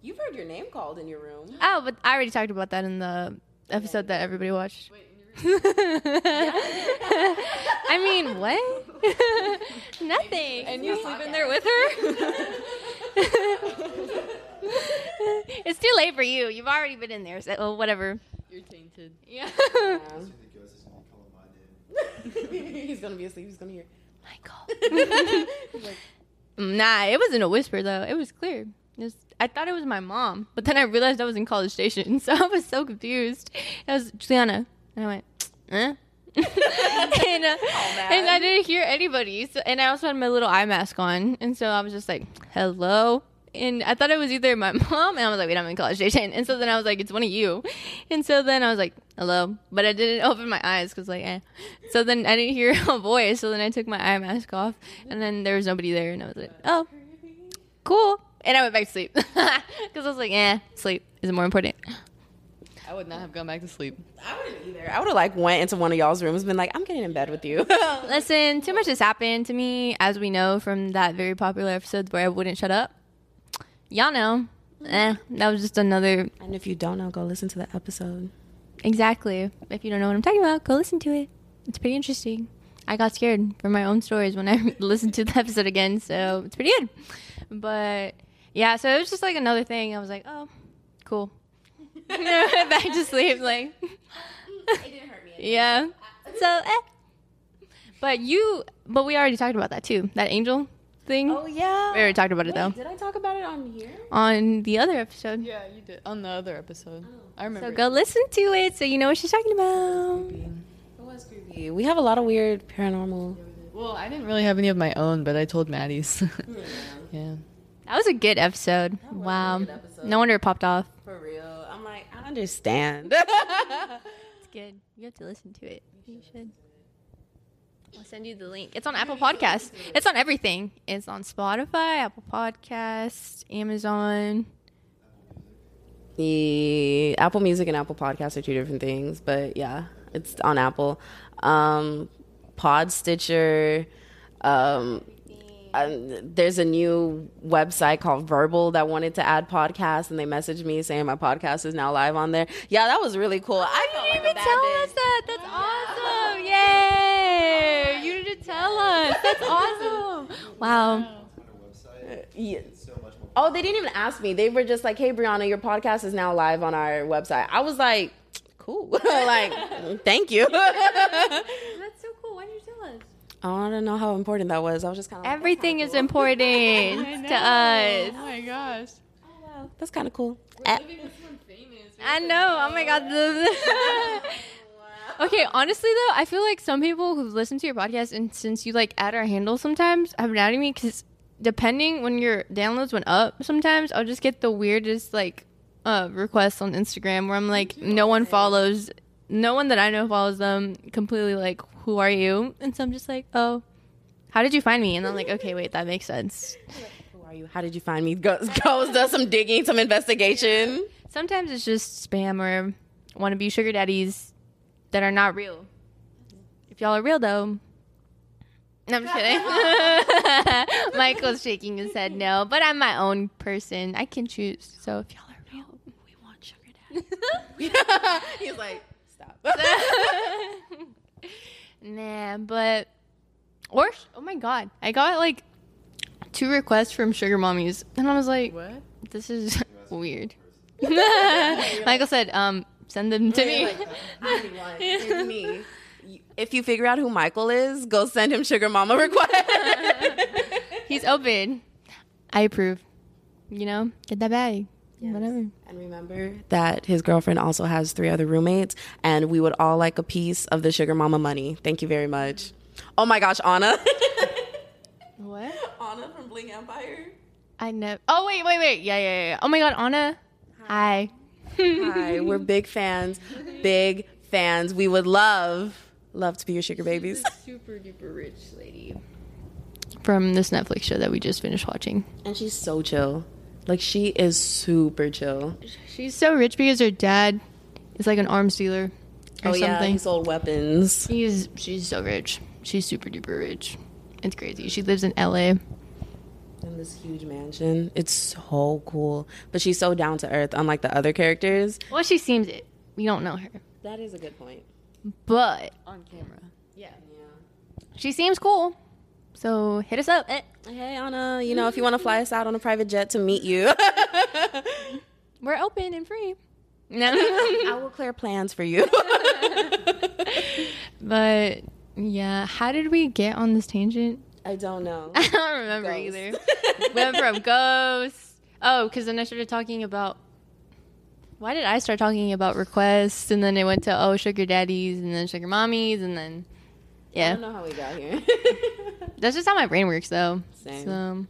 You've heard your name called in your room. Oh, but I already talked about that in the episode that everybody watched. I mean, what? Nothing. And you sleep in there with her? it's too late for you. You've already been in there. So, well, whatever. You're tainted. Yeah. He's gonna be asleep. He's gonna hear. Michael. nah, it wasn't a whisper though. It was clear. It was, I thought it was my mom, but then I realized I was in College Station, so I was so confused. I was Juliana, and I went, eh? and, uh, and I didn't hear anybody. So, and I also had my little eye mask on, and so I was just like, "Hello." And I thought it was either my mom, and I was like, "Wait, I'm in College Station." And so then I was like, "It's one of you." And so then I was like, "Hello," but I didn't open my eyes because like, eh. So then I didn't hear a voice. So then I took my eye mask off, and then there was nobody there, and I was like, "Oh, cool." And I went back to sleep because I was like, "Eh, sleep is more important." I would not have gone back to sleep. I wouldn't either. I would have like went into one of y'all's rooms, and been like, "I'm getting in bed with you." Listen, too much has happened to me, as we know from that very popular episode where I wouldn't shut up. Y'all know. Eh, that was just another. and if you don't know, go listen to the episode. Exactly. If you don't know what I'm talking about, go listen to it. It's pretty interesting. I got scared from my own stories when I listened to the episode again, so it's pretty good. But yeah, so it was just like another thing. I was like, oh, cool. Back to sleep, like. it didn't hurt me. Yeah. So, eh. But you, but we already talked about that too. That angel thing. Oh yeah. We already talked about it though Did I talk about it on here? on the other episode. Yeah, you did on the other episode. I remember. So go listen to it so you know what she's talking about. It was creepy. We have a lot of weird paranormal. Well, I didn't really have any of my own, but I told Maddie's. yeah. That was a good episode. wow. No wonder it popped off. For real. I'm like, I understand. It's good. You have to listen to it. You should. I'll send you the link. It's on Apple Podcasts. It's on everything. It's on Spotify, Apple Podcasts, Amazon. the Apple Music and Apple Podcasts are two different things, but yeah, it's on Apple. Um, Pod Stitcher. Um, um, there's a new website called Verbal that wanted to add podcasts, and they messaged me saying my podcast is now live on there. Yeah, that was really cool. I felt like a even bad tell bitch. us that. That's awesome. Yay! You didn't tell us. That's awesome. Wow. Yeah. Oh, they didn't even ask me. They were just like, "Hey, Brianna, your podcast is now live on our website." I was like, "Cool, like, thank you." I That's so cool. Why did you tell us? want to know how important that was. I was just kind of like, Everything is important to us. Oh my gosh. That's kind of cool. Eh, I know. Oh my god. okay, honestly though, I feel like some people who listen to your podcast and since you like add our handle sometimes have been adding me because depending when your downloads went up, sometimes I'll just get the weirdest like uh requests on Instagram where I'm like, no one follows, no one that I know follows them. Completely like, who are you? And so I'm just like, oh, how did you find me? And I'm like, okay, wait, that makes sense. Who are you? How did you find me? Go, goes does some digging, some investigation. Sometimes it's just spam or want to be sugar daddies that are not real. If y'all are real though. No, I'm just kidding. Michael's shaking his head no, but I'm my own person. I can choose. So if y'all are real, we want sugar daddy. He's like, stop. Nah, but or oh my god, I got like two requests from sugar mommies, and I was like, What? this is weird. Michael said, um, send them to me. It's me. If you figure out who Michael is, go send him sugar mama request. He's open. I approve. You know, get that bag. Whatever. And remember that his girlfriend also has three other roommates, and we would all like a piece of the sugar mama money. Thank you very much. Oh my gosh, Anna. What? Anna from Bling Empire. I know. Oh wait, wait, wait. Yeah, yeah, yeah. Oh my God, Anna. Hi. Hi, we're big fans. Big fans. We would love, love to be your sugar babies. super duper rich lady. From this Netflix show that we just finished watching. And she's so chill. Like she is super chill. She's so rich because her dad is like an arms dealer or oh yeah, something. he sold weapons. He's she's so rich. She's super duper rich. It's crazy. She lives in LA. in this huge mansion. It's so cool. But she's so down to earth, unlike the other characters. Well, she seems it. We don't know her, That is a good point. but On camera. Yeah. yeah. She seems cool. So hit us up. Eh. Hey Anna, you know if you want to fly us out on a private jet to meet you, We're open and free. No. I will clear plans for you. but Yeah. How did we get on this tangent? I don't know. I don't remember either. Went from ghosts. Oh, because then I started talking about. Why did I start talking about requests and then it went to oh sugar daddies and then sugar mommies and then yeah. I don't know how we got here. That's just how my brain works though. Same. So,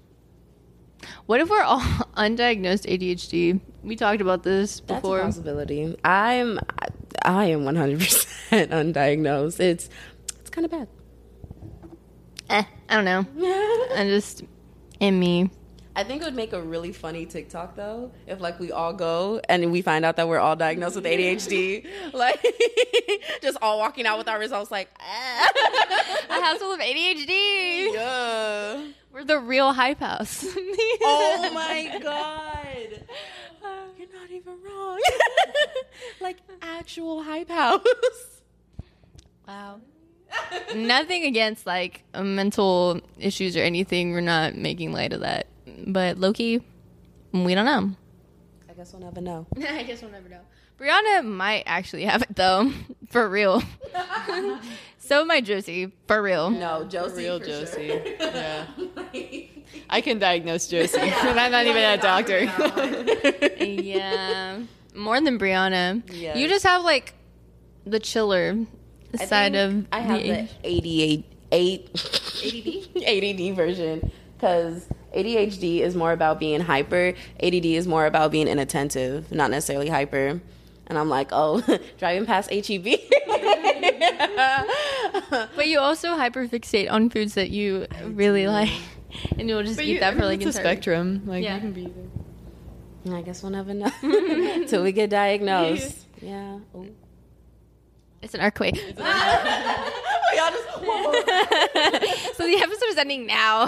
what if we're all undiagnosed ADHD? We talked about this before. That's a possibility. I'm I am 100% undiagnosed. It's it's kind of bad. Eh, I don't know. I just in me. I think it would make a really funny TikTok though if like we all go and we find out that we're all diagnosed with ADHD, like just all walking out with our results like, ah. A house full of ADHD. yeah. We're the real hype house. Oh my god. You're not even wrong. like actual hype house. Wow. Nothing against like mental issues or anything. We're not making light of that. But low key, we don't know. I guess we'll never know. I guess we'll never know. Brianna might actually have it though, for real. so might Josie, for real. No, Josie. Real for Josie. Sure. Yeah. I can diagnose Josie, and I'm not even a doctor. yeah, more than Brianna. Yes. You just have like the chiller I side of I have the, the 88 8 ADD version because ADHD is more about being hyper. ADD is more about being inattentive, not necessarily hyper. And I'm like, oh, driving past HEB. But you also hyperfixate on foods that you really mm. like, and you'll just But eat you, that for like it's a entire- spectrum. Like Yeah. you can be. I guess we'll never know until we get diagnosed. Yeah. Ooh. It's an earthquake. Oh Y'all just so the episode is ending now.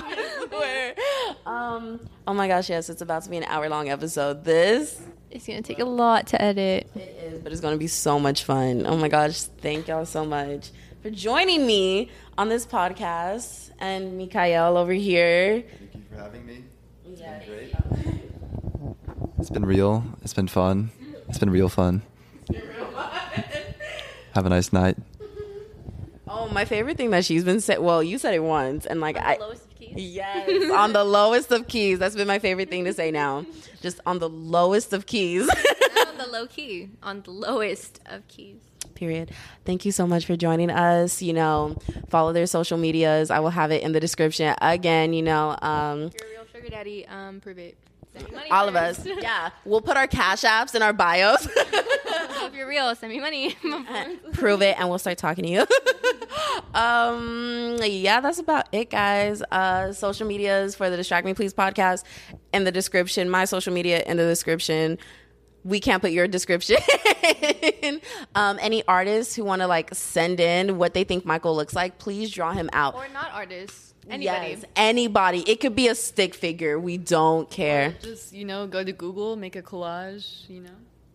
Swear. Um. Oh my gosh, yes, it's about to be an hour long episode. This It's gonna take a lot to edit. It is, but it's going to be so much fun. Oh my gosh, thank y'all so much for joining me on this podcast. And Michael over here. Thank you for having me. It's Yeah. been great. It's been real. It's been fun. It's been real fun. Have a nice night. Oh, my favorite thing that she's been said. Well, you said it once, and like I. lowest of keys. Yes, on the lowest of keys. That's been my favorite thing to say now. Just on the lowest of keys. Not on the low key, on the lowest of keys. Period. Thank you so much for joining us. You know, follow their social medias. I will have it in the description. Again, you know, um, You're a real sugar daddy. Um, prove it. Send me money all of us. Yeah, we'll put our cash apps in our bios. If you're real, send me money. Prove it, and we'll start talking to you. um, yeah, that's about it, guys. Uh, social medias for the Distract Me Please podcast in the description. My social media in the description. We can't put your description. um, any artists who want to like send in what they think Michael looks like, please draw him out. or not artists. Anybody. Yes, anybody. It could be a stick figure. We don't care. Just you know, go to Google, make a collage. You know.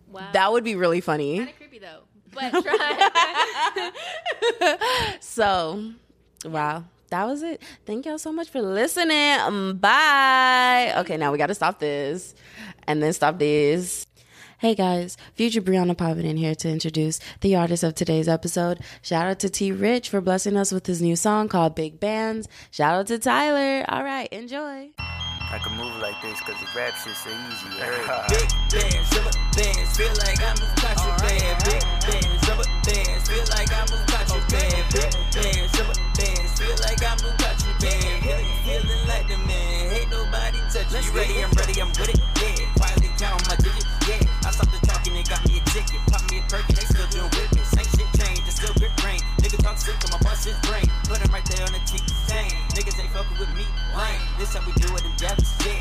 Wow. That would be really funny. kind of creepy though. But try. So, wow. That was it. Thank y'all so much for listening. Um, Bye. Okay, now we got to stop this and then stop this. Hey guys, future Brianna popping in here to introduce the artist of today's episode. Shout out to T Rich for blessing us with his new song called Big Bands. Shout out to Tyler. All right, enjoy. I can move like this cause the rap shit so easy. you heard? Big bands, rubber bands, feel like I'm move contraband. Big bands, rubber bands, feel like I move contraband. Big bands, rubber bands, feel like I move contraband. Really feeling like the man, ain't nobody touching you. Ready, I'm ready, I'm with it. Yeah, how we do it in yeah.